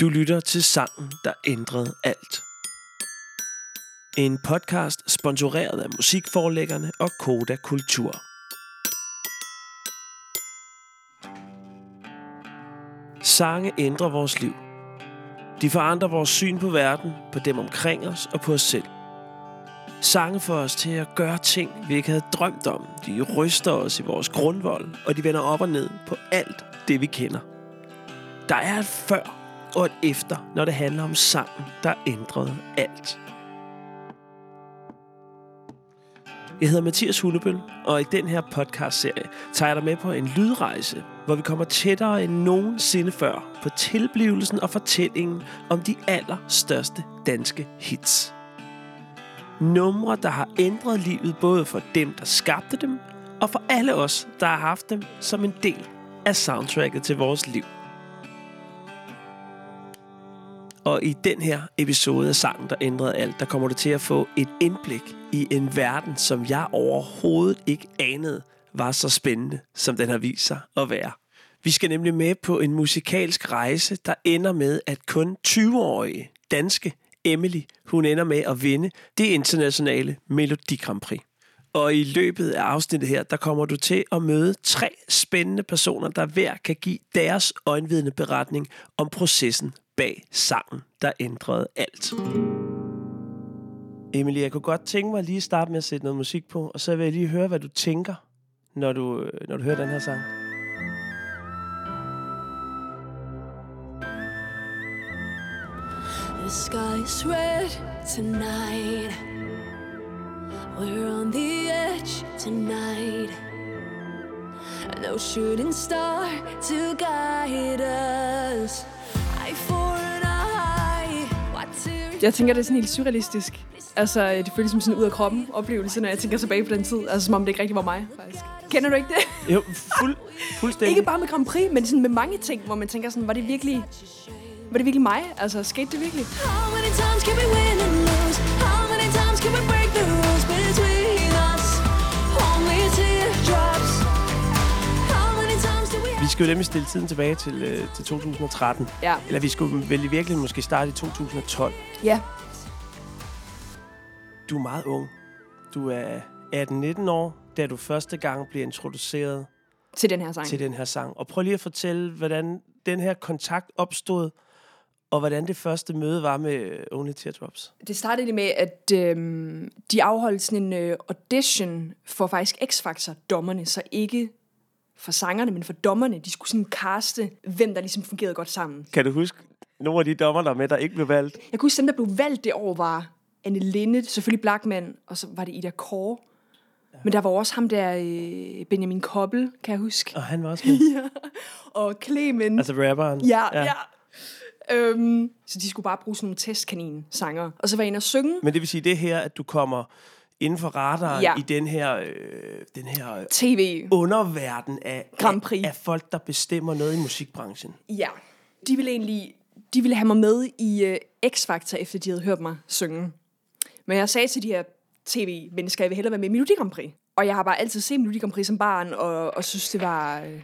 Du lytter til sangen, der ændrede alt. En podcast sponsoreret af musikforlæggerne og Koda Kultur. Sange ændrer vores liv. De forandrer vores syn på verden, på dem omkring os og på os selv. Sange får os til at gøre ting, vi ikke havde drømt om. De ryster os i vores grundvold, og de vender op og ned på alt det, vi kender. Der er et før og et efter, når det handler om sangen, der ændrede alt. Jeg hedder Mathias Hullebøl, og i den her podcast-serie tager jeg dig med på en lydrejse, hvor vi kommer tættere end nogensinde før på tilblivelsen og fortællingen om de allerstørste danske hits. Numre, der har ændret livet både for dem, der skabte dem, og for alle os, der har haft dem som en del af soundtracket til vores liv. Og i den her episode af Sangen, der ændrede alt, der kommer du til at få et indblik i en verden, som jeg overhovedet ikke anede var så spændende, som den har vist sig at være. Vi skal nemlig med på en musikalsk rejse, der ender med, at kun 20-årige danske Emily, hun ender med at vinde det internationale Melodi Grand Prix. Og i løbet af afsnittet her, der kommer du til at møde tre spændende personer, der hver kan give deres øjenvidende beretning om processen bag sangen, der ændrede alt. Emilie, jeg kunne godt tænke mig lige at starte med at sætte noget musik på, og så vil jeg lige høre, hvad du tænker, når du, når du hører den her sang. The sky's red tonight. We're on the edge tonight. No shooting star to guide us. Eye for an eye. What Jeg tænker, det er sådan helt surrealistisk. Altså, det føles som sådan ud af kroppen oplevelse, når jeg tænker tilbage på den tid. Altså, som om det ikke rigtig var mig, faktisk. Kender du ikke det? Jo, fuld, fuldstændig. Ikke bare med Grand Prix, men sådan med mange ting, hvor man tænker sådan, var det virkelig... Var det virkelig mig? Altså, skete det virkelig? How many times can we win skal jo nemlig stille tiden tilbage til, øh, til 2013. Ja. Eller vi skulle vel i virkeligheden måske starte i 2012. Ja. Du er meget ung. Du er 18-19 år, da du første gang bliver introduceret Til den her sang. til den her sang. Og prøv lige at fortælle, hvordan den her kontakt opstod, og hvordan det første møde var med Only Teardrops. Det startede lige med, at øhm, de afholdt sådan en øh, audition for faktisk X-Factor dommerne, så ikke for sangerne, men for dommerne. De skulle sådan caste, hvem der ligesom fungerede godt sammen. Kan du huske nogle af de dommer, der er med, der ikke blev valgt? Jeg kunne huske, dem, der blev valgt det år, var Anne Linde, selvfølgelig Blackman, og så var det Ida Kåre. Ja. Men der var også ham der, øh, Benjamin Koppel, kan jeg huske. Og han var også med. Og Clemen. altså rapperen. ja, ja. ja. Øhm, så de skulle bare bruge sådan nogle testkanin-sanger. Og så var jeg inde og synge. Men det vil sige det her, at du kommer inden for radaren Ja. i den her, øh, den her øh, TV. underverden af, Grand Prix. af, af folk, der bestemmer noget i musikbranchen. Ja. De ville egentlig de ville have mig med i uh, X-Factor, efter de havde hørt mig synge. Men jeg sagde til de her tv-mennesker, jeg vil hellere være med i Melodi Grand Prix. Og jeg har bare altid set Melodi Grand Prix som barn, og, og synes, det var... Øh,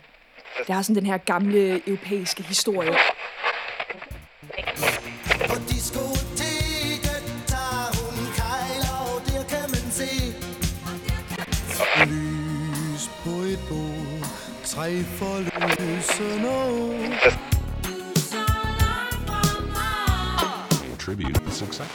det har sådan den her gamle europæiske historie. Tre forløsende tribute to success.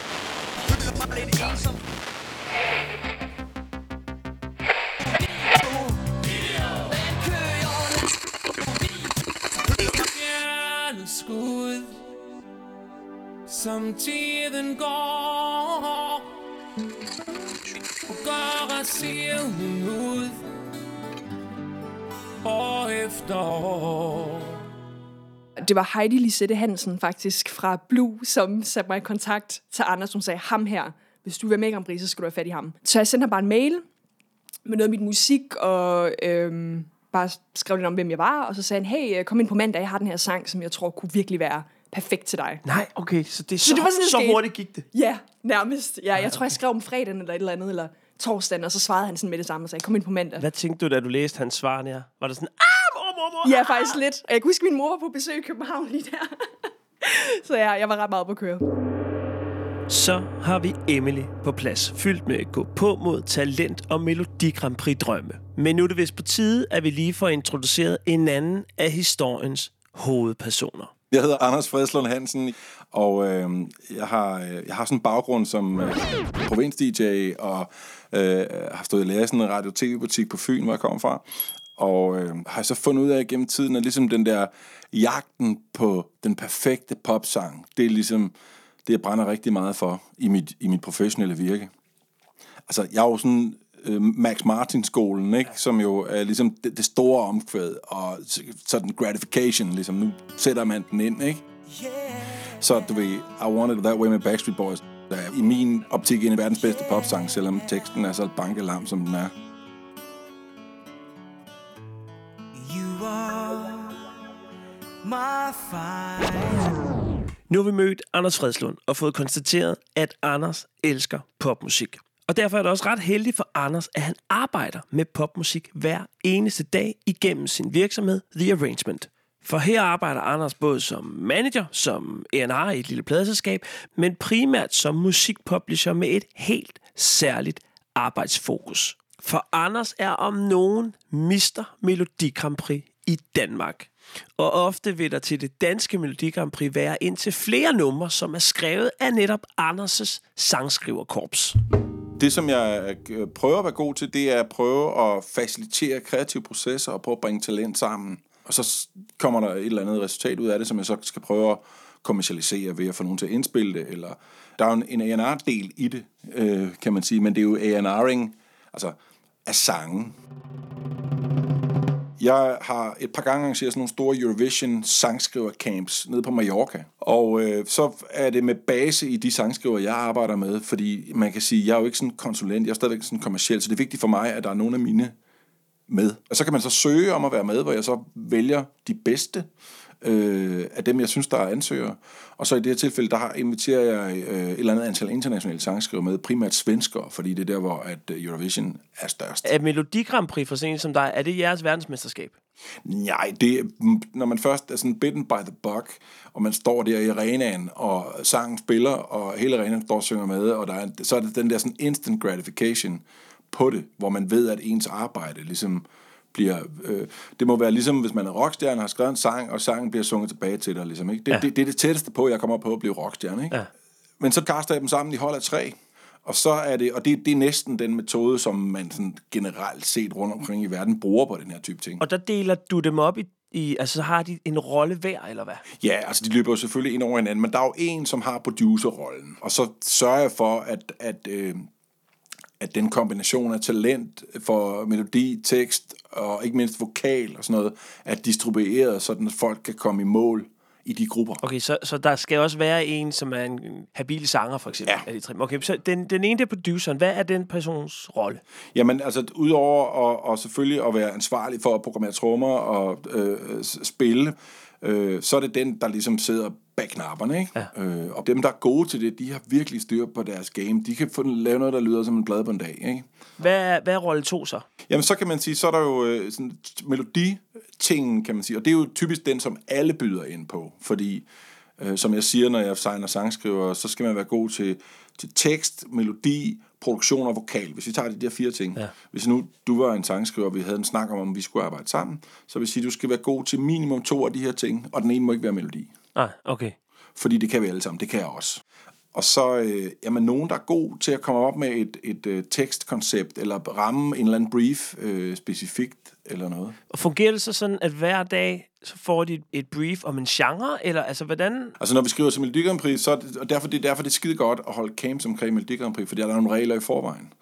skud Som tiden går. Gør at se hun ud År efter år Det var Heidi Lisette Hansen faktisk fra Blue, som satte mig i kontakt til Anders, som sagde, ham her, hvis du vil være med i Grand Prix, så skal du have fat i ham. Så jeg sendte ham bare en mail med noget af mit musik, og øhm, bare skrev lidt om, hvem jeg var, og så sagde han, hey, kom ind på mandag, jeg har den her sang, som jeg tror kunne virkelig være perfekt til dig. Nej, okay, så det er så, Så det var sådan, det så skete. hurtigt gik det. Ja, nærmest. Ja, jeg tror, jeg skrev om fredagen eller et eller andet, eller torsdagen, og så svarede han sådan med det samme og sagde, kom ind på mandag. Hvad tænkte du, da du læste hans svar der? Var det sådan, ah, mor, mor, mor, Ja, faktisk lidt. Og jeg kan huske, at min mor var på besøg i København lige der. Så ja, jeg var ret meget på køre. Så har vi Emily på plads, fyldt med at gå på mod talent og Melodi Grand Prix drømme. Men nu er det vist på tide, at vi lige får introduceret en anden af historiens hovedpersoner. Jeg hedder Anders Fredslund Hansen, og øh, jeg, har, øh, jeg har sådan en baggrund som øh, provins-DJ, og øh, har stået i lære i sådan en radio-tv-butik på Fyn, hvor jeg kommer fra. Og øh, har så fundet ud af gennem tiden, at ligesom den der jagten på den perfekte popsang, det er ligesom det, jeg brænder rigtig meget for i mit, i mit professionelle virke. Altså, jeg er jo sådan øh, Max Martin-skolen, ikke? som jo er ligesom det, det store omkvæd, og sådan gratification, ligesom nu sætter man den ind, ikke? Så du ved, I Want It That Way med Backstreet Boys, der er i min optik en af verdens bedste popsang, selvom teksten er så bankelam, som den er. My fight. Nu har vi mødt Anders Fredslund og fået konstateret, at Anders elsker popmusik. Og derfor er det også ret heldigt for Anders, at han arbejder med popmusik hver eneste dag igennem sin virksomhed The Arrangement. For her arbejder Anders både som manager, som A&R i et lille pladeselskab, men primært som musikpublisher med et helt særligt arbejdsfokus. For Anders er om nogen Mr. Melodi Grand Prix i Danmark. Og ofte vil der til det danske Melodi Grand Prix være indtil flere numre, som er skrevet af netop Anders' sangskriverkorps. Det, som jeg øh, prøver at være god til, det er at prøve at facilitere kreative processer og prøve at bringe talent sammen. Og så kommer der et eller andet resultat ud af det, som jeg så skal prøve at kommercialisere ved at få nogen til at indspille det. Eller der er jo en, en A&R-del i det, øh, kan man sige, men det er jo A&R'ing altså, af sange. Jeg har et par gange arrangeret sådan nogle store Eurovision sangskriver-camps nede på Mallorca. Og øh, så er det med base i de sangskriver, jeg arbejder med, fordi man kan sige, jeg er jo ikke sådan en konsulent, jeg er stadigvæk sådan kommerciel, så det er vigtigt for mig, at der er nogle af mine med. Og så kan man så søge om at være med, hvor jeg så vælger de bedste øh, af dem, jeg synes, der er ansøgere. Og så i det her tilfælde, der har inviterer jeg øh, et eller andet antal internationale sangskriver med, primært svenskere, fordi det er der, hvor at øh, Eurovision er størst. Er Melodi Grand Prix for sådan som dig, er det jeres verdensmesterskab? Nej, det, når man først er sådan bitten by the bug, og man står der i arenaen, og sangen spiller, og hele arenaen står og synger med, og der er, så er det den der sådan instant gratification på det, hvor man ved, at ens arbejde ligesom bliver... Øh, det må være ligesom, hvis man er rockstjerne og har skrevet en sang, og sangen bliver sunget tilbage til dig, ligesom, ikke? Det, ja. det, det er det tætteste på, jeg kommer på at blive rockstjerne, ikke? Ja. Men så kaster jeg dem sammen i hold af tre, og så er det, og det, det er næsten den metode, som man sådan generelt set rundt omkring i verden bruger på den her type ting. Og der deler du dem op i, i altså så har de en rolle hver, eller hvad? Ja, altså de løber jo selvfølgelig ind over hinanden, men der er jo en, som har producerrollen, og så sørger jeg for, at, at, øh, at den kombination af talent for melodi, tekst og ikke mindst vokal og sådan noget, er distribueret, sådan at folk kan komme i mål i de grupper. Okay, så, så der skal også være en, som er en habil sanger, for eksempel. Ja. Af de tre. Okay, så den, den ene, det er produceren. Hvad er den persons rolle? Jamen, altså, udover at, og selvfølgelig at være ansvarlig for at programmere trommer og øh, spille, øh, så er det den, der ligesom sidder bag knapperne, ikke? Ja. Øh, og dem, der er gode til det, de har virkelig styr på deres game. De kan få lave noget, der lyder som en blad på en dag, ikke? Hvad hvad er rolle to så? Jamen, så kan man sige, så er der jo øh, sådan meloditingen, kan man sige, og det er jo typisk den, som alle byder ind på, fordi, øh, som jeg siger, når jeg signer sangskriver, så skal man være god til, til tekst, melodi, produktion og vokal. Hvis vi tager de der fire ting. Ja. Hvis nu du var en sangskriver, og vi havde en snak om, om vi skulle arbejde sammen, så vil jeg sige, at du skal være god til minimum to af de her ting, og den ene må ikke være melodi. Nej, okay. Fordi det kan vi alle sammen, det kan jeg også. Og så øh, jamen, nogen, der er god til at komme op med et, et øh, tekstkoncept, eller ramme en eller anden brief øh, specifikt, eller noget. Og fungerer det så sådan, at hver dag, så får de et, brief om en genre? Eller altså, hvordan... Altså når vi skriver til Melodi Grand Prix, så er det, og derfor, det er derfor det er skide godt at holde camps omkring Melodi Grand Prix, fordi der er nogle regler i forvejen.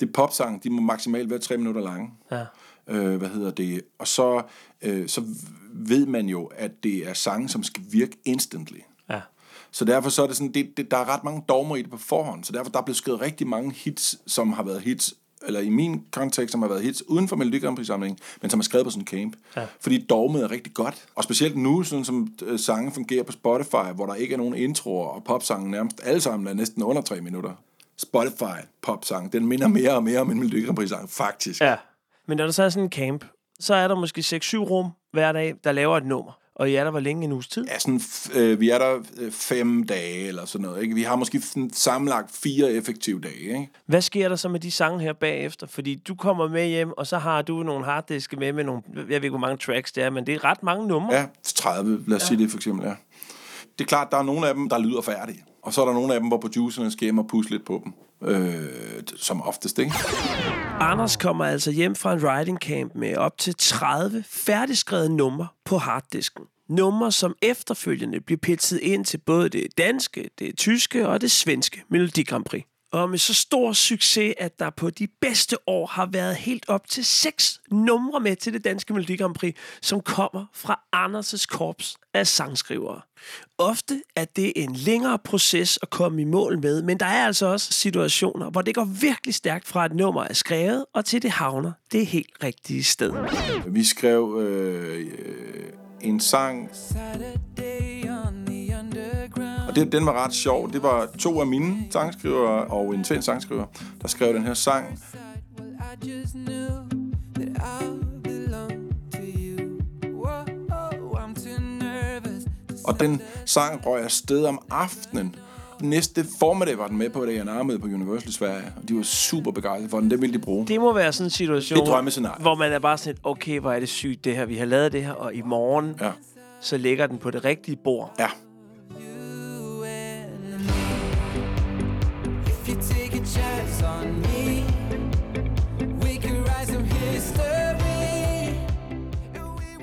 Det er popsang, de må maksimalt være tre minutter lange. Ja. Øh, hvad hedder det? Og så, øh, så ved man jo, at det er sange, som skal virke instantly. Så derfor så er det sådan, det, det, der er ret mange dogmer i det på forhånd, så derfor der er blevet skrevet rigtig mange hits, som har været hits, eller i min kontekst, som har været hits uden for Melodi Grand Prix-samlingen, men som er skrevet på sådan en camp. Ja. Fordi dogmet er rigtig godt. Og specielt nu, sådan som øh, sange fungerer på Spotify, hvor der ikke er nogen introer, og popsangen nærmest alle sammen er næsten under tre minutter. Spotify popsang, den minder mere og mere om en Melodi Grand Prix-sang, faktisk. Ja. Men når der så er sådan en camp, så er der måske 6-7 rum hver dag, der laver et nummer. Og I er der hvor længe en uges tid? Ja, sådan, øh, vi er der øh, fem dage eller sådan noget. Ikke? Vi har måske sådan sammenlagt fire effektive dage. Ikke? Hvad sker der så med de sange her bagefter? Fordi du kommer med hjem, og så har du nogle harddiske med med nogle, jeg ved ikke, hvor mange tracks det er, men det er ret mange numre. Ja, 30, lad os ja. sige det for eksempel, ja. Det er klart, der er nogle af dem, der lyder færdige. Og så er der nogle af dem, hvor producerne skal hjem og pusse lidt på dem. Øh, som oftest, ikke? Anders kommer altså hjem fra en writing camp med op til 30 færdigskrevne numre på harddisken. Numre, som efterfølgende bliver pitchet ind til både det danske, det tyske og det svenske Melodi Grand Prix. Og med så stor succes, at der på de bedste år har været helt op til seks numre med til det danske Melodi Grand Prix, som kommer fra Anders' korps af sangskrivere. Ofte er det en længere proces at komme i mål med, men der er altså også situationer, hvor det går virkelig stærkt fra, at et nummer er skrevet, og til det havner det helt rigtige sted. Vi skrev øh, øh, en sang, Saturday on the underground. Og det, den var ret sjov. Det var to af mine sangskrivere og en svensk sangskriver, der skrev den her sang. Og den sang røg afsted om aftenen. Næste formiddag var den med på det, jeg nærmede på Universal Sverige. Og de var super begejstrede for den. Det ville de bruge. Det må være sådan en situation, Det drømmescenarie. hvor man er bare sådan, lidt, okay, hvor er det sygt det her, vi har lavet det her, og i morgen, Ja. så ligger den på det rigtige bord. Ja.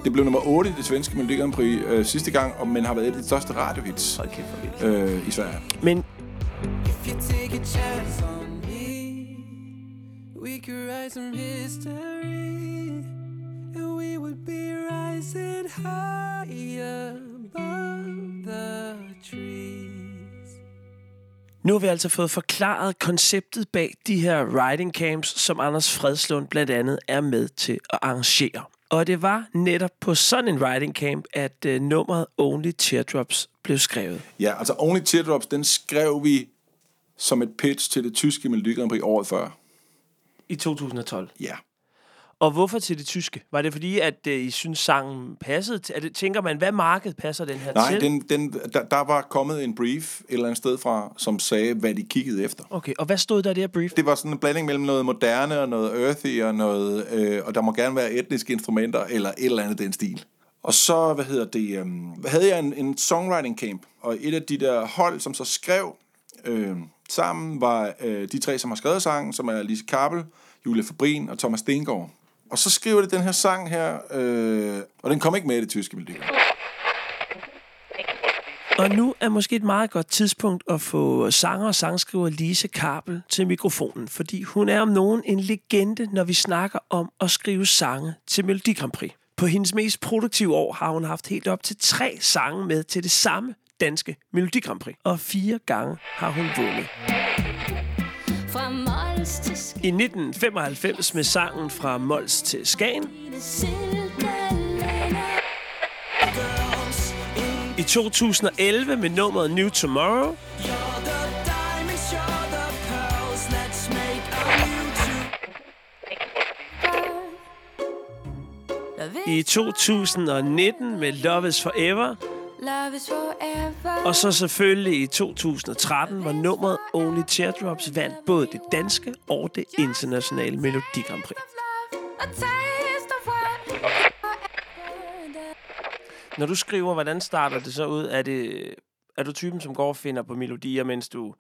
Det blev nummer 8 i det svenske Melodi Grand Prix øh, sidste gang, og, men har været et af de største radiohits Hold kæft, hvor vildt. øh, i Sverige. Men If you take a chance on me, we could write some history. And we would be rising high above the trees. Nu har vi altså fået forklaret konceptet bag de her riding camps, som Anders Fredslund blandt andet er med til at arrangere. Og det var netop på sådan en riding camp, at uh, nummeret Only Teardrops blev skrevet. Ja, altså Only Teardrops, den skrev vi som et pitch til det tyske Melodi Grand Prix året før. I 2012. Ja. Og hvorfor til det tyske? Var det fordi, at uh, I synes sangen passede? Er det, tænker man, hvad marked passer den her Nej, til? den, den, der, der var kommet en brief et eller andet sted fra, som sagde, hvad de kiggede efter. Okay, og hvad stod der i det her brief? Det var sådan en blanding mellem noget moderne og noget earthy og noget, øh, og der må gerne være etniske instrumenter eller et eller andet den stil. Og så, hvad hedder det, øh, havde jeg en, en songwriting camp, og et af de der hold, som så skrev øh, sammen, var øh, de tre, som har skrevet sangen, som er Lise Kappel, Julia Fabrin og Thomas Stengård. Og så skriver de den her sang her, øh, og den kom ikke med i det tyske melodi. Og nu er måske et meget godt tidspunkt at få sanger og sangskriver Lise Kabel til mikrofonen, fordi hun er om nogen en legende, når vi snakker om at skrive sange til Melodi Grand Prix. På hendes mest produktive år har hun haft helt op til tre sange med til det samme danske Melodi Grand Prix, og fire gange har hun vundet. Fra Mols til Skagen. I 1995 med sangen Fra Mols til Skagen, i 2011 med nummeret New Tomorrow, i 2019 med Love is forever. Og så selvfølgelig i 2013, hvor nummeret Only Teardrops vandt både det danske og det internationale Melodi Grand Prix. Når du skriver, hvordan starter det så ud? Er, det, er du typen, som går og finder på melodier, mens du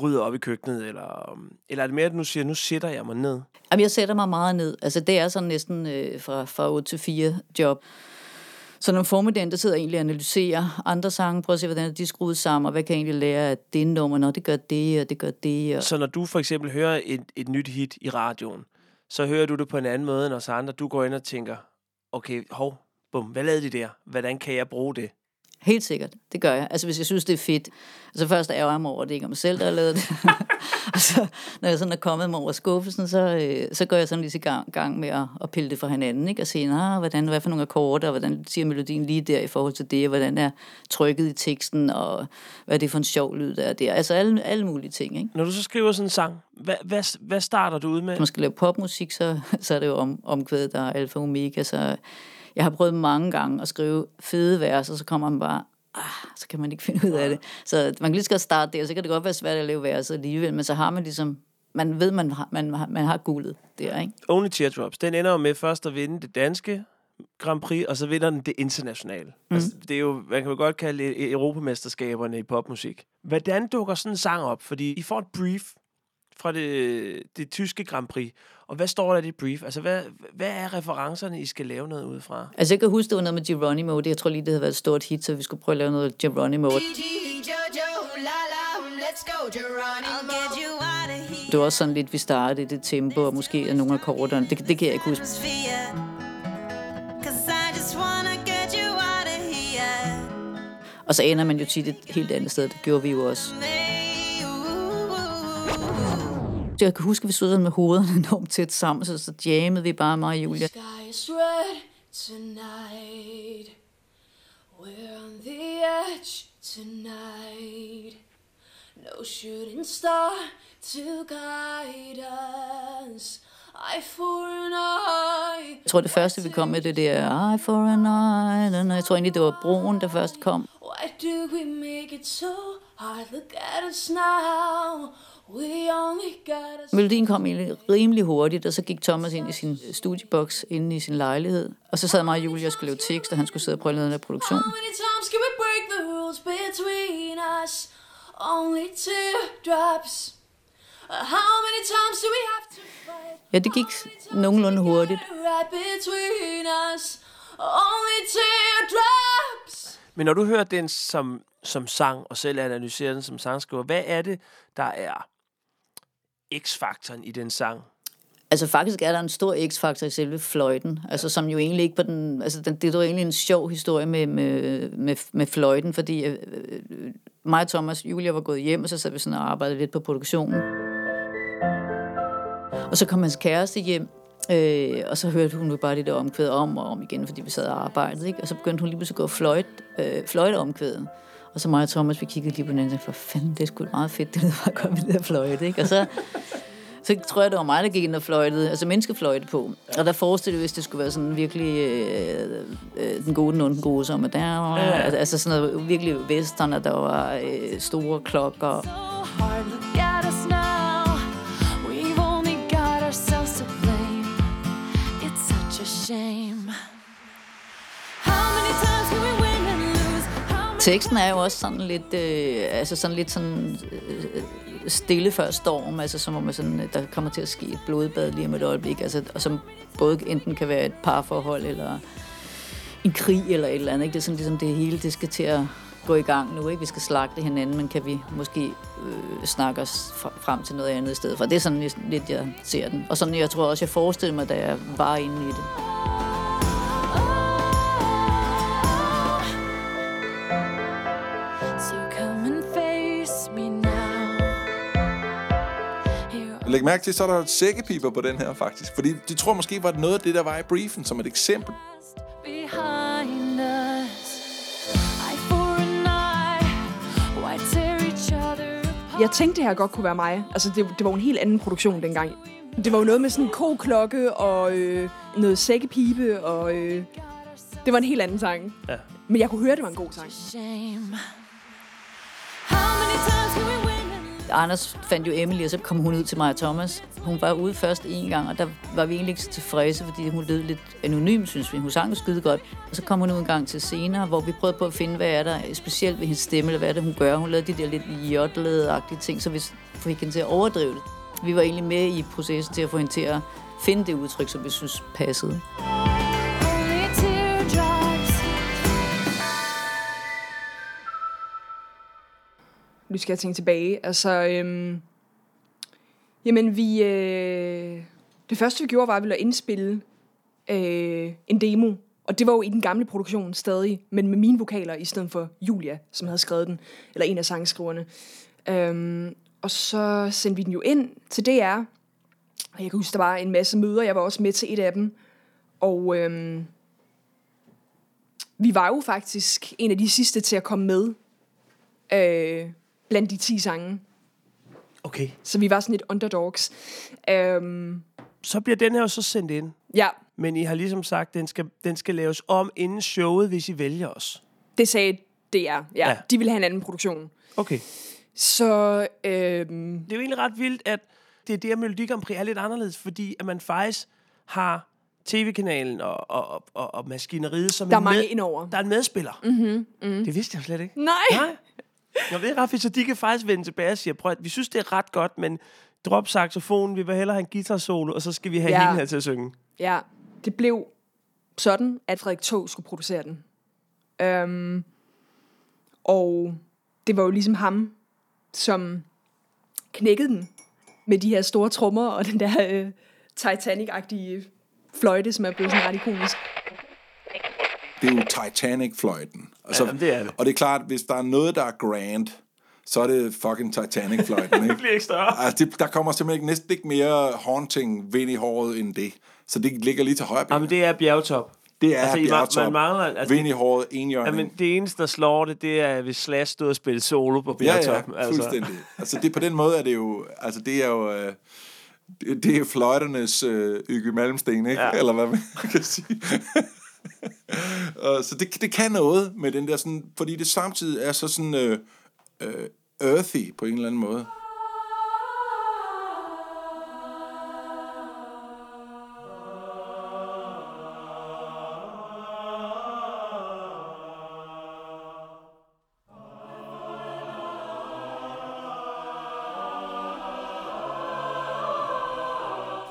rydder op i køkkenet? Eller, eller er det mere, at du siger, nu sætter jeg mig ned? Jamen, jeg sætter mig meget ned. Altså, det er sådan næsten øh, fra, fra 8 til 4 job. Så når formiddagen, der sidder jeg egentlig og analyserer andre sange, prøver at se, hvordan de er skruet sammen, og hvad kan jeg egentlig lære af det nummer, når det gør det, og det gør det. Og... Så når du for eksempel hører et, et nyt hit i radioen, så hører du det på en anden måde end os andre. Du går ind og tænker, okay, hov, bum, hvad lavede de der? Hvordan kan jeg bruge det? Helt sikkert, det gør jeg. Altså hvis jeg synes, det er fedt. Altså først ærger jeg mig over, at det ikke er mig selv, der har lavet det. og så, når jeg sådan er kommet mig over skuffelsen, så, øh, så går jeg sådan lige i gang, gang med at, at pille det fra hinanden. Ikke? Og se, nah, hvordan, hvad for nogle akkorder, og hvordan siger melodien lige der i forhold til det, og hvordan er trykket i teksten, og hvad er det for en sjov lyd, der er der. Altså alle, alle mulige ting. Ikke? Når du så skriver sådan en sang, hvad, hvad, hvad starter du ud med? Hvis man skal lave popmusik, så, så er det jo om, omkvædet, der er alfa og omega, så Jeg har prøvet mange gange at skrive fede vers, og så kommer man bare, ah, så kan man ikke finde ud af det. Så man kan lige godt starte der, så kan det godt være svært at lave vers alligevel, men så har man ligesom, man ved, man har, man, har- man har guldet der, ikke? Only Teardrops, den ender jo med først at vinde det danske Grand Prix, og så vinder den det internationale. Mm. Altså, det er jo, man kan jo godt kalde det e- europamesterskaberne i popmusik. Hvordan dukker sådan en sang op? Fordi I får et brief fra det, det tyske Grand Prix, og hvad står der i dit brief? Altså, hvad, hvad er referencerne, I skal lave noget ud fra? Altså jeg kan huske, det var noget med Geronimo, det jeg tror lige, det havde været et stort hit, så vi skulle prøve at lave noget Geronimo. Det var også sådan lidt, vi startede i det tempo, og måske er nogle af akkorderne. Det, det kan jeg ikke huske. I just get you out of here. Og så ender man jo tit et helt andet sted. Det gjorde vi jo også. Så jeg kan huske, at vi stod med hovederne enormt tæt sammen, så, så jammede vi bare mig og Julia. Sky is red tonight. We're on the edge tonight. No shooting star to guide us. Eye for an eye. Jeg tror, det første, vi kom med, det der, I for a night, and jeg tror egentlig, det var broen, der først kom. Why do we make it so hard? Look at us now. Melodien kom egentlig rimelig hurtigt, og så gik Thomas ind i sin studieboks inde i sin lejlighed. Og så sad mig og Julia og skulle lave tekst, og han skulle sidde og prøve at lave den der produktion. Ja, det gik nogenlunde hurtigt. Men når du hører den som, som sang, og selv analyserer den som sangskriver, hvad er det, der er x-faktoren i den sang? Altså faktisk er der en stor x-faktor i selve fløjten, altså som jo egentlig ikke på den, altså den, det er jo egentlig en sjov historie med, med, med, med fløjten, fordi øh, øh, mig og Thomas, Julia var gået hjem, og så sad vi sådan og arbejdede lidt på produktionen. Og så kom hans kæreste hjem, øh, og så hørte hun jo bare det der omkvæd om og om igen, fordi vi sad og arbejdede, ikke? og så begyndte hun lige pludselig at gå fløjt, øh, fløjte omkvædet. Og så mig og Thomas, vi kiggede lige på den anden, og sagde, for fanden, det er sgu meget fedt, det der bare godt med det der fløjte, ikke? Og så, så tror jeg, det var mig, der gik ind og fløjtede, altså menneskefløjte på. Og der forestillede vi, hvis det skulle være sådan virkelig øh, øh, den gode, den onde, den gode, som er der. Ja. Altså sådan noget virkelig western, og der var øh, store klokker. So hard, look at us now. We've Teksten er jo også sådan lidt, øh, altså sådan lidt sådan øh, stille før storm, altså som om man sådan, øh, der kommer til at ske et blodbad lige om et øjeblik, altså, og som både enten kan være et parforhold, eller en krig, eller et eller andet, ikke? Det er sådan ligesom det hele, det skal til at gå i gang nu, ikke? Vi skal slagte hinanden, men kan vi måske øh, snakke os frem til noget andet i stedet for? Det er sådan lidt, jeg ser den. Og sådan, jeg tror også, jeg forestillede mig, da jeg var inde i det. Læg mærke til, så er der sækkepiber på den her, faktisk. Fordi de tror måske, var det noget af det, der var i briefen, som et eksempel. Jeg tænkte, det her godt kunne være mig. Altså, det, det var jo en helt anden produktion dengang. Det var jo noget med sådan en koklokke og øh, noget sækkepibe, og øh, det var en helt anden sang. Ja. Men jeg kunne høre, det var en god sang. How many times can we? Anders fandt jo Emily, og så kom hun ud til mig og Thomas. Hun var ude først en gang, og der var vi egentlig ikke så tilfredse, fordi hun lød lidt anonym, synes vi. Hun sang skide godt. Og så kom hun ud en gang til senere, hvor vi prøvede på at finde, hvad er der specielt ved hendes stemme, eller hvad er det, hun gør. Hun lavede de der lidt jodlede-agtige ting, så vi fik hende til at overdrive det. Vi var egentlig med i processen til at få hende til at finde det udtryk, som vi synes passede. Nu skal jeg tænke tilbage. Altså, øhm, jamen vi... Øh, det første, vi gjorde, var at vi ville indspille øh, en demo. Og det var jo i den gamle produktion stadig, men med mine vokaler i stedet for Julia, som havde skrevet den, eller en af sangskriverne. Øhm, og så sendte vi den jo ind til DR. Og jeg kan huske, der var en masse møder. Jeg var også med til et af dem. Og øhm, vi var jo faktisk en af de sidste til at komme med øh, blandt de 10 sange. Okay. Så vi var sådan lidt underdogs. Øhm, Så bliver den her jo så sendt ind. ja, men I har ligesom sagt, at den skal, den skal laves om inden showet, hvis I vælger os. Det sagde DR. Ja, Ja. De ville have en anden produktion. Okay. Så øhm, Det er jo egentlig ret vildt, at det er det, at Melodi Grand Prix er lidt anderledes, fordi at man faktisk har tv-kanalen og, og, og, og maskineriet som der er en mange med, indover. Der er en medspiller. Mm-hmm, mm. Det vidste jeg slet ikke. Nej! Nej. Jeg ved ret, så de kan faktisk vende tilbage og sige, prøv at vi synes, det er ret godt, men drop saxofonen, vi vil hellere have en guitar solo, og så skal vi have. Ja. hende her til at synge. Ja, det blev sådan, at Frederik Tog skulle producere den. Øhm, og det var jo ligesom ham, som knækkede den med de her store trommer og den der øh, Titanic-agtige fløjte, som er blevet sådan ret ikonisk. Det er jo Titanic-fløjten. Altså, Jamen, det er det. Og det er klart, hvis der er noget, der er grand, så er det fucking Titanic-fløjten, ikke? bliver ikke større. Altså, det, der kommer simpelthen ikke, næsten ikke mere haunting vind i håret end det. Så det ligger lige til højre. Jamen, det er bjergtop. det er altså, bjergtop. man mangler- altså, vind i håret, enhjørning. Jamen, det eneste, der slår det, det er, hvis Slash stod og spille solo på ja, ja, bjergtoppen. altså. fuldstændig. Altså, det, på den måde er det jo... Altså, det er jo... Øh, det, det er fløjternes øh, Yke Malmsten, ikke? Ja. Ja. Eller hvad man kan sige. Så det, det kan noget med den der sådan... Fordi det samtidig er så sådan... Øh, øh, earthy på en eller anden måde.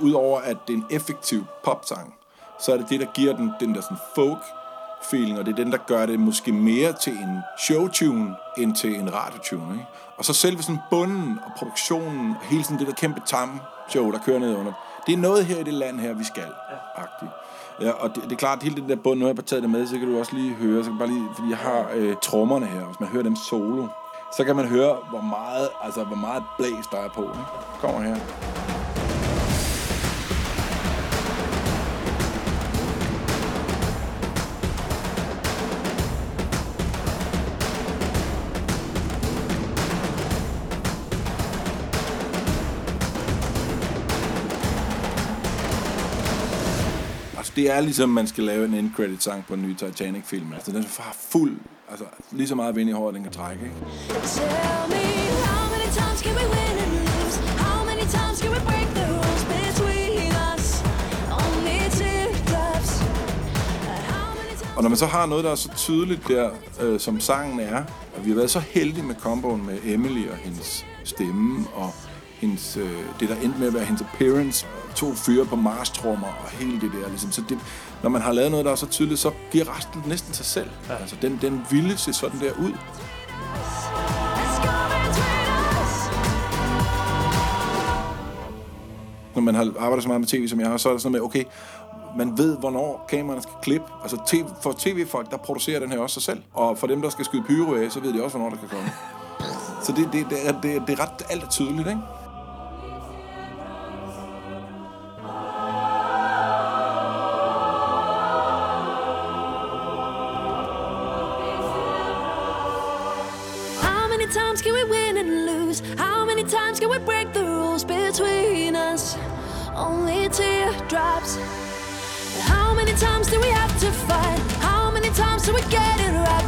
Udover at det er en effektiv popsang, så er det det, der giver den den der sådan folk feeling, og det er den, der gør det måske mere til en showtune, end til en radiotune. Ikke? Og så selve sådan bunden og produktionen, hele sådan det der kæmpe tam show, der kører ned under, det er noget her i det land her, vi skal. Agtigt. Ja, og det, det er klart, at hele den der bund, nu har jeg bare taget det med, så kan du også lige høre, så kan bare lige, fordi jeg har øh, trommerne her, hvis man hører dem solo, så kan man høre, hvor meget, altså, hvor meget blæs der er på. Ikke? Kommer her. Det er ligesom, man skal lave en end credit sang på en ny Titanic-film. Altså, den har fuld, altså, lige så meget vind i håret, den kan trække, ikke? Tell me how many times can we win and lose? How many times can we break the rules between us? Only many times? Og når man så har noget, der er så tydeligt der, øh, som sangen er, og vi har været så heldige med komboen med Emily og hendes stemme, og hendes, øh, det, der endte med at være hendes appearance, to fyre på marstrummer og hele det der. Ligesom. Så det, når man har lavet noget, der er så tydeligt, så giver resten næsten sig selv. Ja. Altså, den, den ville se sådan der ud. Når man har arbejdet så meget med tv, som jeg har, så er det sådan noget med, okay, man ved, hvornår kameraerne skal klippe. Altså TV, for tv-folk, der producerer den her også sig selv. Og for dem, der skal skyde pyro af, så ved de også, hvornår der skal komme. Så det, det, det, er, det, er- det er ret alt er tydeligt, ikke? Times can we win and lose? How many times can we break the rules between us? Only teardrops. How many times do we have to fight? How many times do we get it right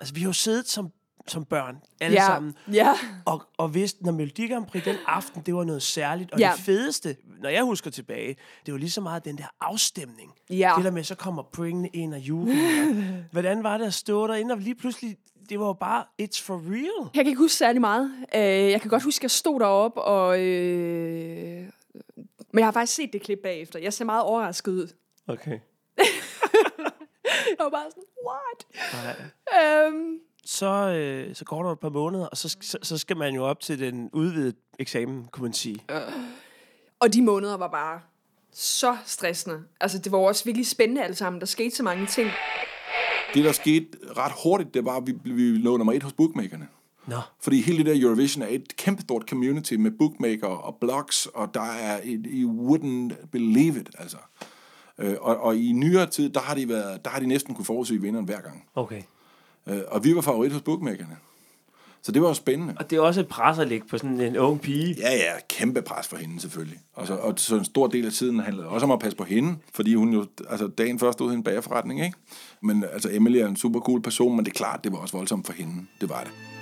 Altså, vi har jo siddet som, som børn, alle Ja, sammen, ja. og, og vidste, når Melodi Grand Prix den aften, det var noget særligt. Og Ja. det fedeste, når jeg husker tilbage, det var lige så meget den der afstemning. Ja. Det der med, så kommer Bring ind og jubel. Hvordan var det at stå derinde, og lige pludselig, det var jo bare, it's for real. Jeg kan ikke huske særlig meget. Øh, jeg kan godt huske, at jeg stod deroppe, og... Øh, men jeg har faktisk set det klip bagefter. Jeg ser meget overrasket ud. Okay. Jeg var bare sådan, what? Øhm, Så, øh, så går der et par måneder, og så, så, så skal man jo op til den udvidede eksamen, kunne man sige. og de måneder var bare så stressende. Altså, det var også virkelig spændende alle sammen. Der skete så mange ting. Det, der skete ret hurtigt, det var, at vi, vi lå nummer et hos bookmakerne. Nå. Fordi hele det der Eurovision er et kæmpestort community med bookmaker og blogs, og der er et, you wouldn't believe it, altså. Øh, og, og i nyere tid, der har de, været, der har de næsten kunne forudsige vinderen hver gang. Okay. Øh, og vi var favorit hos bookmakerne. Så det var jo spændende. Og det er også et pres at lægge på sådan en ung pige. Ja, ja, kæmpe pres for hende selvfølgelig. Og så, og så en stor del af tiden handlede også om at passe på hende, fordi hun jo, altså dagen først stod i en bagerforretning, ikke? Men altså Emily er en super cool person, men det er klart, det var også voldsomt for hende. Det var det.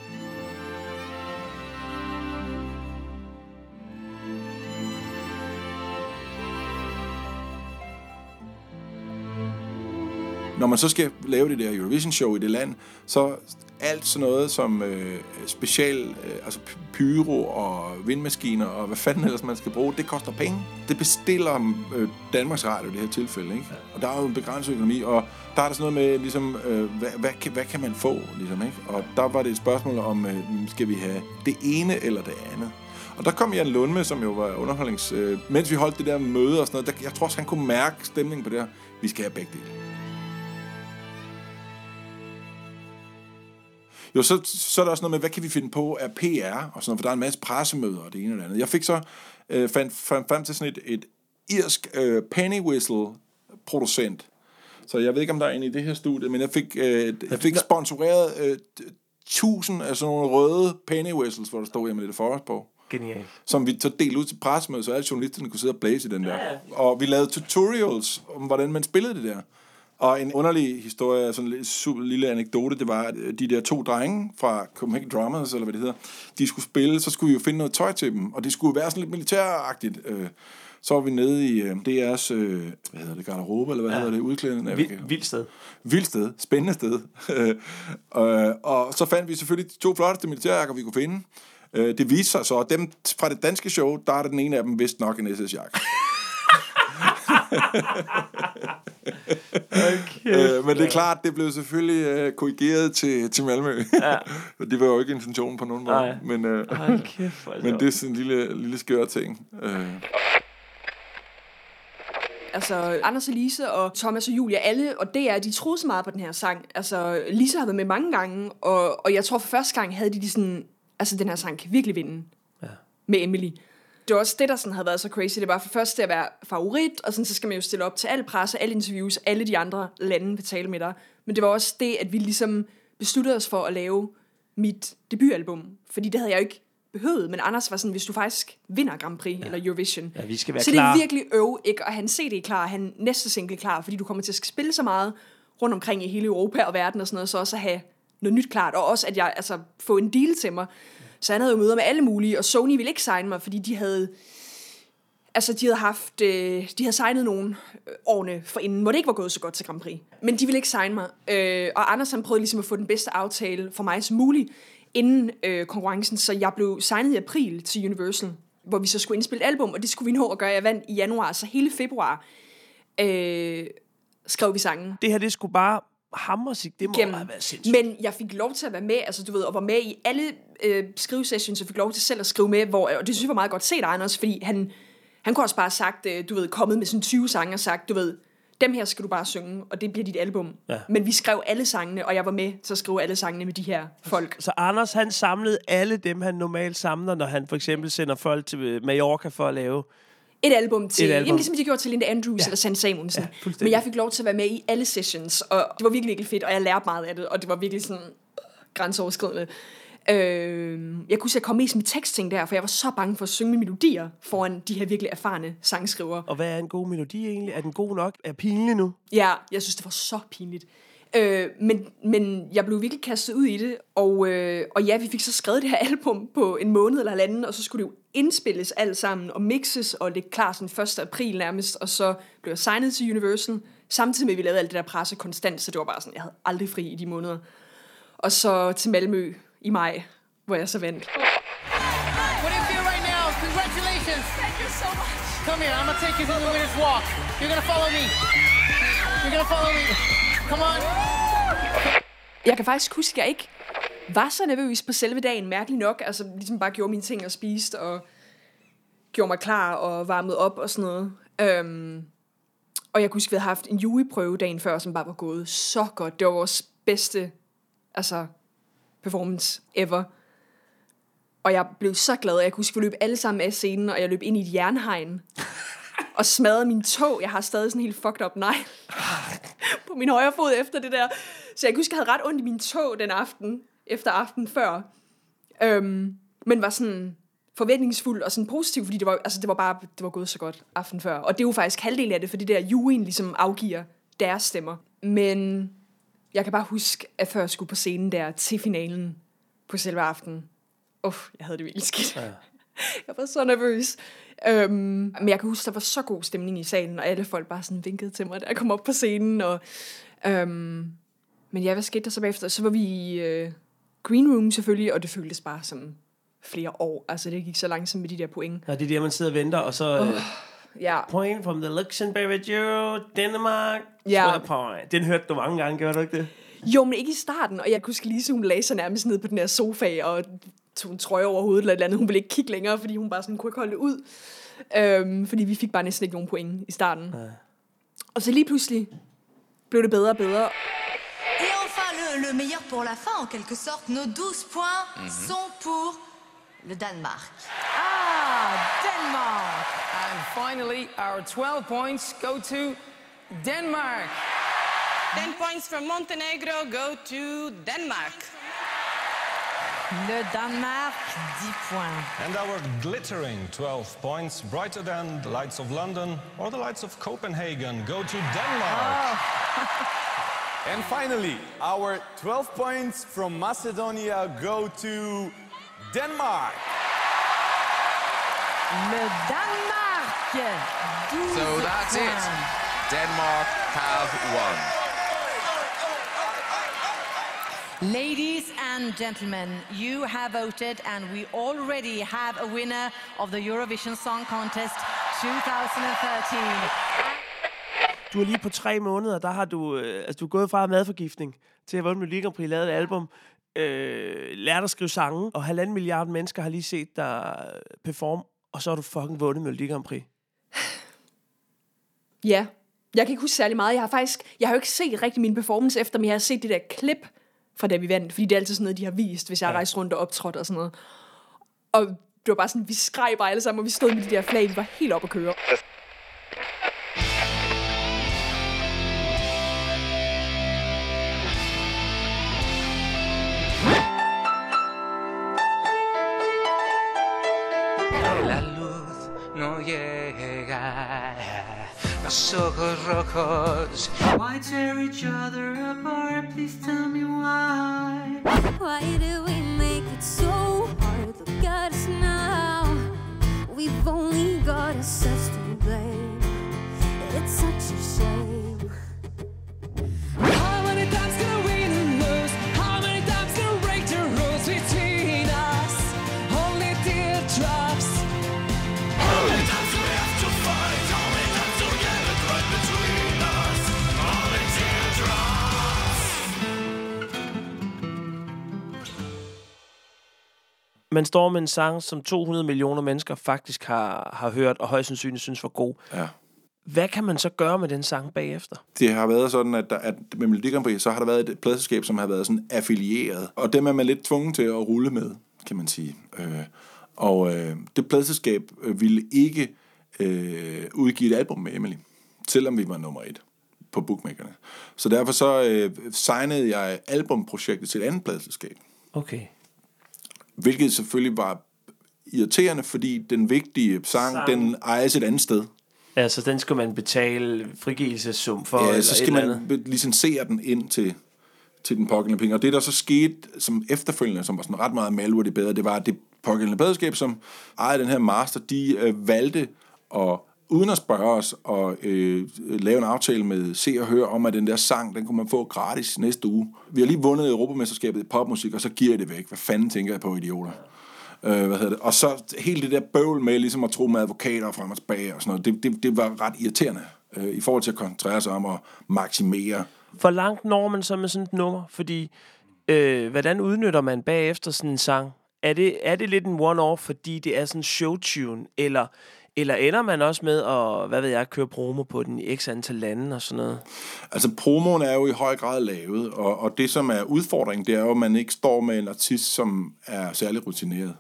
Når man så skal lave det der Eurovision-show i det land, så alt sådan noget som øh, special, øh, altså py- pyro og vindmaskiner og hvad fanden ellers man skal bruge, det koster penge. Det bestiller øh, Danmarks Radio i det her tilfælde, ikke? Og der er jo en begrænset økonomi, og der er der sådan noget med, ligesom, øh, hvad, hvad, kan, hvad kan man få, ligesom, ikke? Og der var det et spørgsmål om, øh, skal vi have det ene eller det andet? Og der kom Jan Lundme, som jo var underholdnings... Øh, mens vi holdt det der møde og sådan noget, der, jeg tror også, han kunne mærke stemningen på det her. Vi skal have begge dele. Jo, så, så er der også noget med, hvad kan vi finde på af PR og sådan for der er en masse pressemøder og det ene og det andet. Jeg fik så, øh, fandt, fandt frem til sådan et, et irsk øh, penny whistle producent. Så jeg ved ikke, om der er en i det her studie, men jeg fik, øh, jeg fik sponsoreret øh, tusind af sådan nogle røde penny whistles, hvor der stod Emily det Forest på Genialt. som vi så delte ud til pressemødet, så alle journalisterne kunne sidde og blæse i den der. Og vi lavede tutorials om, hvordan man spillede det der. Og en underlig historie, sådan en super lille anekdote, det var, at de der to drenge fra Copenhagen Drummers, eller hvad det hedder, de skulle spille, så skulle vi jo finde noget tøj til dem, og det skulle være sådan lidt militæragtigt. Øh, Så var vi nede i øh, DR's, øh, hvad hedder det, garderobe, eller hvad ja. hedder det, udklædning? Vild, vildt sted. vildt sted, spændende sted. øh, og så fandt vi selvfølgelig de to flotteste militærjakker, vi kunne finde. Øh, det viste sig så, at dem fra det danske show, der er den ene af dem vist nok en SS-jakke. Okay. øh, men det er klart, det blev selvfølgelig øh, korrigeret til, til Malmø. Ja. det var jo ikke intentionen på nogen måde. Nej. Men, øh, kæft, det men det er sådan en lille, lille skør ting. Øh. Altså, Anders og Lise og Thomas og Julia, alle, og det er, de troede så meget på den her sang. Altså, Lise har været med mange gange, og, og jeg tror for første gang havde de, de sådan, altså, den her sang kan virkelig vinde Ja. med Emily. Det var også det, der sådan havde været så crazy. Det var for først til at være favorit, og sådan, så skal man jo stille op til al presse, alle interviews, alle de andre lande vil tale med dig. Men det var også det, at vi ligesom besluttede os for at lave mit debutalbum. Fordi det havde jeg jo ikke behøvet, men Anders var sådan, hvis du faktisk vinder Grand Prix ja. eller Eurovision, Ja, vi skal være så klar. det er virkelig øv ikke have en CD klar, have en næste single klar, fordi du kommer til at spille så meget rundt omkring i hele Europa og verden og sådan noget, så også at have noget nyt klart, og også at jeg altså få en deal til mig. Så han havde jo møder med alle mulige, og Sony ville ikke signe mig, fordi de havde altså de havde haft, øh, de havde signet nogen øh, årene for inden, hvor det ikke var gået så godt til Grand Prix. Men de ville ikke signe mig. Øh, og Anders han prøvede ligesom at få den bedste aftale for mig som muligt inden øh, konkurrencen, så jeg blev signet i april til Universal, hvor vi så skulle indspille et album, og det skulle vi nå at gøre. Jeg vandt i januar, så hele februar øh, skrev vi sangen. Det her, det skulle bare hamre Det må Gennem. have været sindssygt. Men jeg fik lov til at være med, altså du ved, og var med i alle øh, skrivesessions, og fik lov til selv at skrive med, hvor, og det synes jeg var meget godt set af Anders, fordi han, han kunne også bare have sagt, øh, du ved, kommet med sådan 20 sange og sagt, du ved, dem her skal du bare synge, og det bliver dit album. Ja. Men vi skrev alle sangene, og jeg var med til at skrive alle sangene med de her folk. Så Anders, han samlede alle dem, han normalt samler, når han for eksempel sender folk til øh, Mallorca for at lave... Et album til, Et album. Jamen, ligesom de gjorde til Linda Andrews ja. eller Sanne Samuelsen. Ja. Men jeg fik lov til at være med i alle sessions, og det var virkelig, virkelig fedt, og jeg lærte meget af det, og det var virkelig sådan øh, grænseoverskridende. Øh, jeg kunne se, at jeg kom mest med tekstting der, for jeg var så bange for at synge med melodier foran de her virkelig erfarne sangskrivere. Og hvad er en god melodi egentlig? Er den god nok? Er pinlig nu? Ja, jeg synes, det var så pinligt. Øh, men, men jeg blev virkelig kastet ud i det, og, øh, og ja, vi fik så skrevet det her album på en måned eller halvanden, og så skulle det jo indspilles alt sammen, og mixes, og det klar sådan 1. april nærmest, og så blev jeg signet til Universal, samtidig med, at vi lavede alt det der presse konstant, så det var bare sådan, jeg havde aldrig fri i de måneder. Og så til Malmø i maj, hvor jeg så vandt. What do you feel right now? Congratulations. Thank you so much. Come here. I'm gonna take you through the winner's walk. You're gonna follow me. You're gonna follow me. Come on. Jeg kan faktisk huske, at jeg ikke var så nervøs på selve dagen, mærkeligt nok. Altså ligesom bare gjorde mine ting og spiste og gjorde mig klar og varmede op og sådan noget. Øhm, og jeg kunne huske, at vi havde haft en juleprøve dagen før, som bare var gået så godt. Det var vores bedste altså, performance ever. Og jeg blev så glad, at jeg kunne huske, at vi løb alle sammen af scenen, og jeg løb ind i et jernhegn og smadrede min tog. Jeg har stadig sådan helt fucked up negl på min højre fod efter det der. Så jeg kan huske, jeg havde ret ondt i min tog den aften, efter aften før. Øhm, men var sådan forventningsfuld og sådan positiv, fordi det var, altså det var bare det var gået så godt aften før. Og det er jo faktisk halvdelen af det, for det der juryen ligesom afgiver deres stemmer. Men jeg kan bare huske, at før jeg skulle på scenen der til finalen på selve aftenen, uff, jeg havde det virkelig skidt. Ja. jeg var så nervøs. Øhm, men jeg kan huske, der var så god stemning i salen, og alle folk bare sådan vinkede til mig, da jeg kom op på scenen. Og, øhm, men ja, hvad skete der så bagefter? Så var vi i øh, green room selvfølgelig, og det føltes bare som flere år. Altså, det gik så langsomt med de der point. Og det er der, man sidder og venter, og så... Uh. Ja, Point from the Luxembourg Euro, Denmark, Ja. ja. point. Den hørte du mange gange, gjorde du ikke det? Jo, men ikke i starten. Og jeg kunne huske, Lise, hun lagde sig nærmest ned på den her sofa, og tog en trøje over hovedet eller et eller andet. Hun ville ikke kigge længere, fordi hun bare sådan kunne ikke holde det ud. Øhm, fordi vi fik bare næsten ikke nogen point i starten. Ja. Og så lige pludselig blev det bedre og bedre. Et enfin, le, le meilleur pour la fin, en quelque sorte. Nos 12 points sont pour le Danemark. Ah, Denmark. And finally, our 12 points go to Denmark. 10 points from Montenegro go to Denmark. Le Danemark, 10 points. And our glittering 12 points, brighter than the lights of London or the lights of Copenhagen, go to Denmark. Oh. And finally, our 12 points from Macedonia go to Denmark. Le Danemark, 12 So that's it. Denmark have won. Ladies and gentlemen, you have voted, and we already have a winner of the Eurovision Song Contest 2013. Du er lige på tre måneder, der har du, øh, altså, du er gået fra madforgiftning til at vundet Melodi Grand Prix, lavet et album, øh, lært at skrive sange, og halvanden milliard mennesker har lige set dig performe, og så har du fucking vundet Melodi Grand Prix. Ja, jeg kan ikke huske særlig meget. Jeg har faktisk, jeg har jo ikke set rigtig min performance efter, men jeg har set det der klip fra da vi vandt, fordi det er altid sådan noget, de har vist, hvis jeg har rejst rundt og optrådt og sådan noget. Og det var bare sådan, vi skreg bare alle sammen, og vi stod med de der flag, vi var helt op at køre. Los ojos. Why tear each other apart? Please tell me why. Why do we make it so hard? Look at us now. We've only got ourselves to blame. It's such a shame. Man står med en sang, som 200 millioner mennesker faktisk har, har hørt, og højst sandsynligt synes var god. Ja. Hvad kan man så gøre med den sang bagefter? Det har været sådan, at, der, at med Melodi Grand Prix, så har der været et pladselskab, som har været sådan affilieret. Og dem er man lidt tvunget til at rulle med, kan man sige. Øh, og øh, det pladselskab øh, ville ikke øh, udgive et album med Emily, selvom vi var nummer et på bookmakerne. Så derfor så øh, signede jeg albumprojektet til et andet pladselskab. Okay. Hvilket selvfølgelig var irriterende, fordi den vigtige sang, Sang. den ejes et andet sted. Altså, den skal man betale frigivelsessum for, Ja, eller så skal eller man andet. licensere den ind til, til den pågældende penge. Og det, der så skete som efterfølgende, som var sådan ret meget malure det bedre, det var, at det pågældende bedreskab, som ejede den her master, de øh, valgte at uden at spørge os, og øh, lave en aftale med Se og Hør om, at den der sang, den kunne man få gratis næste uge. Vi har lige vundet Europamesterskabet i popmusik, og så giver jeg det væk. Hvad fanden tænker jeg på, idioter? Øh, hvad hedder det? Og så hele det der bøvl med ligesom at tro med advokater frem og tilbage og sådan noget, det, det, det var ret irriterende øh, i forhold til at koncentrere sig om at maksimere For langt når man så med sådan et nummer? Fordi, øh, hvordan udnytter man bagefter sådan en sang? Er det, er det lidt en one-off, fordi det er sådan en showtune, eller, eller ender man også med at, hvad ved jeg, køre promo på den i x antal lande og sådan noget? Altså, promoen er jo i høj grad lavet, og, og det, som er udfordringen, det er jo, at man ikke står med en artist, som er særlig rutineret.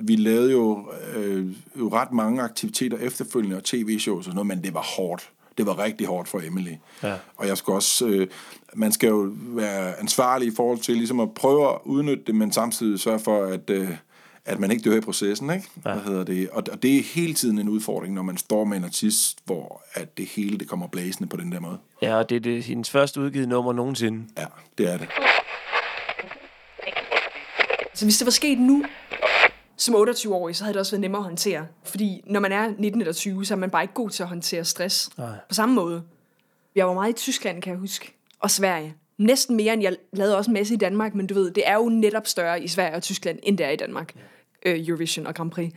Vi lavede jo, øh, jo ret mange aktiviteter efterfølgende, og tv-shows og sådan noget, men det var hårdt. Det var rigtig hårdt for Emily. Ja. Og jeg skal også, øh, man skal jo være ansvarlig i forhold til ligesom at prøve at udnytte det, men samtidig sørge for, at, øh, at man ikke dør i processen, ikke? Ja. Hvad hedder det? Og, og det er hele tiden en udfordring, når man står med en artist, hvor at det hele det kommer blæsende på den der måde. Ja, og det er det, hendes første udgivet nummer nogensinde. Ja, det er det. Så hvis det var sket nu, som 28-årig, så havde det også været nemmere at håndtere. Fordi når man er 19 eller 20, så er man bare ikke god til at håndtere stress. Nej. På samme måde. Jeg var meget i Tyskland, kan jeg huske. Og Sverige. Næsten mere, end jeg lavede også en masse i Danmark, men du ved, det er jo netop større i Sverige og Tyskland, end det er i Danmark. Øh, Eurovision og Grand Prix.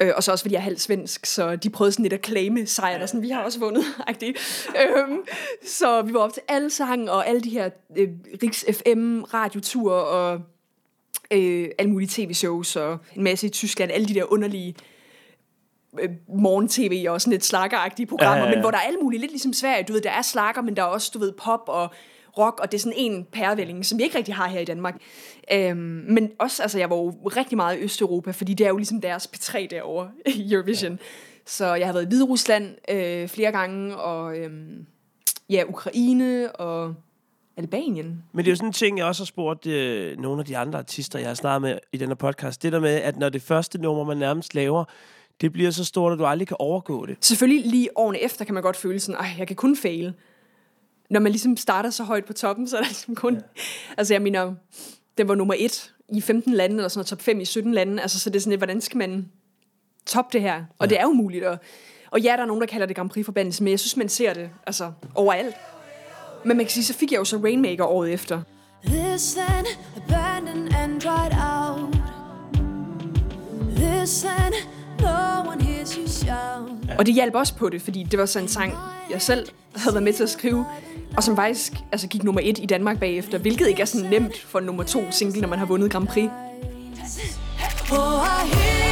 Øh, og så også fordi jeg er halvt svensk, så de prøvede sådan lidt at claime sejren, og sådan, vi har også vundet. øhm, så vi var op til alle sange, og alle de her øh, Riks FM radioture, og øh, alle mulige tv-shows, og en masse i Tyskland, alle de der underlige øh, morgen-tv og sådan lidt slakkeragtige programmer, Ja, ja, ja. men hvor der er alle mulige, lidt ligesom Sverige, du ved, der er slakker, men der er også, du ved, pop og rock, og det er sådan en pærevælling, som vi ikke rigtig har her i Danmark. Øhm, men også, altså jeg var jo rigtig meget i Østeuropa, fordi det er jo ligesom deres P3 derovre i Eurovision. Så jeg har været i Hvide Rusland øh, flere gange, og øhm, ja, Ukraine og Albanien. Men det er jo sådan en ting, jeg også har spurgt øh, nogle af de andre artister, jeg har snakket med i denne podcast. Det der med, at når det første nummer, man nærmest laver, det bliver så stort, at du aldrig kan overgå det. Selvfølgelig lige årene efter kan man godt føle sådan, ej, jeg kan kun fail. Når man ligesom starter så højt på toppen, så er der ligesom kun... Ja. Altså jeg mener, den var nummer et i 15 lande, eller sådan noget, top 5 i 17 lande. Altså så det er sådan lidt, hvordan skal man toppe det her? Og det er umuligt. Og, og ja, der er nogen, der kalder det Grand Prix-forbandelse, men jeg synes, man ser det altså overalt. Men man kan sige, så fik jeg jo så Rainmaker året efter. Land abandoned and dried out. Land, no one hears you shout. Og det hjalp også på det, fordi det var sådan en sang, jeg selv havde været med til at skrive, og som faktisk altså, gik nummer et i Danmark bagefter, hvilket ikke er sådan nemt for nummer to single, når man har vundet Grand Prix. Oh, I hear,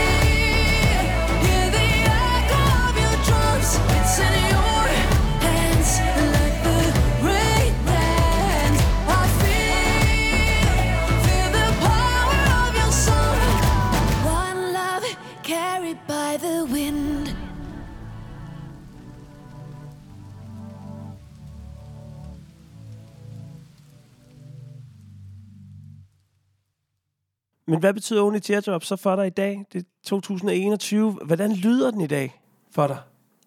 Men hvad betyder Only Teardrop så for dig i dag? Det er 2021. Hvordan lyder den i dag for dig?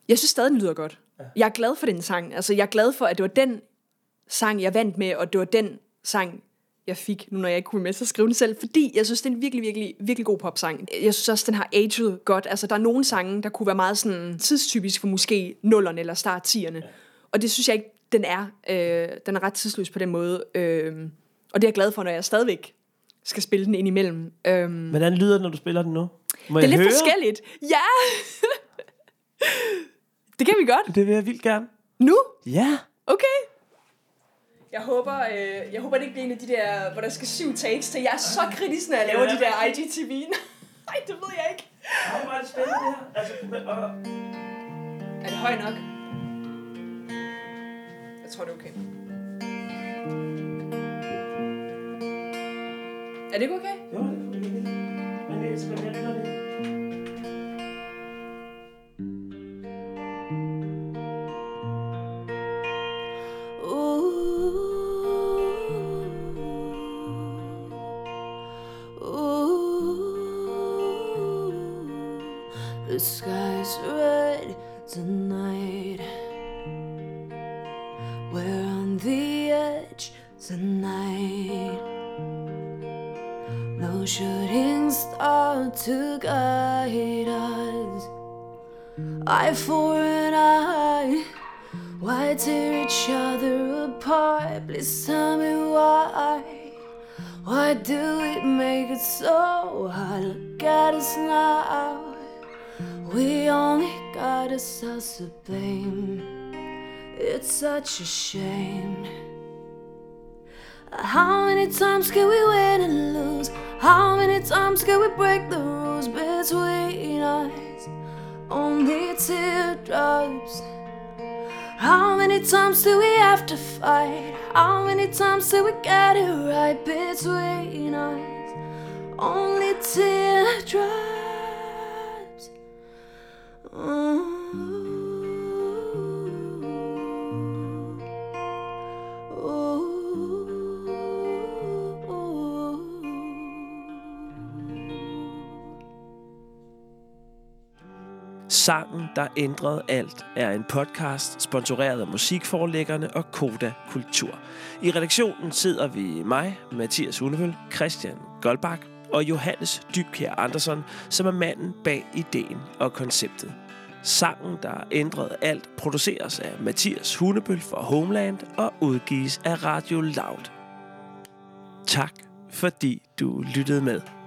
Jeg synes stadig, den lyder godt. Jeg er glad for den sang. Altså, jeg er glad for, at det var den sang, jeg vandt med, og det var den sang, jeg fik, nu når jeg ikke kunne med til at skrive den selv, fordi jeg synes, det er en virkelig, virkelig, virkelig god popsang. Jeg synes også, den har aged godt. Altså, der er nogle sange, der kunne være meget sådan tidstypisk for måske nullerne eller start 10'erne. Og det synes jeg ikke, den er. Øh, den er ret tidsløs på den måde. Øh, og det er jeg glad for, når jeg stadigvæk skal spille den ind imellem. Øh, Hvordan lyder den, når du spiller den nu? Må det er jeg lidt høre? forskelligt. Ja! det kan vi godt. Det vil jeg vildt gerne. Nu? Ja. Okay. Jeg håber, øh, jeg håber, det ikke bliver en af de der, hvor der skal syv takes til. Jeg er så kritisk, når jeg laver de der IGTV. Nej, det ved jeg ikke. Nej, hvor er det spændende det her. Altså, og... Er det høj nok? Jeg tror, det er okay. Er det ikke okay? Jo, det er okay. Men det er It's such a shame. How many times can we win and lose? How many times can we break the rules between us? Only teardrops. How many times do we have to fight? How many times do we get it right between us? Only teardrops. Sangen, der ændrede alt, er en podcast sponsoreret af musikforlæggerne og Koda Kultur. I redaktionen sidder vi mig, Mathias Hunevøl, Christian Goldbach og Johannes Dybkjær Andersen, som er manden bag ideen og konceptet. Sangen, der ændrede alt, produceres af Mathias Hunebøl for Homeland og udgives af Radio Loud. Tak, fordi du lyttede med.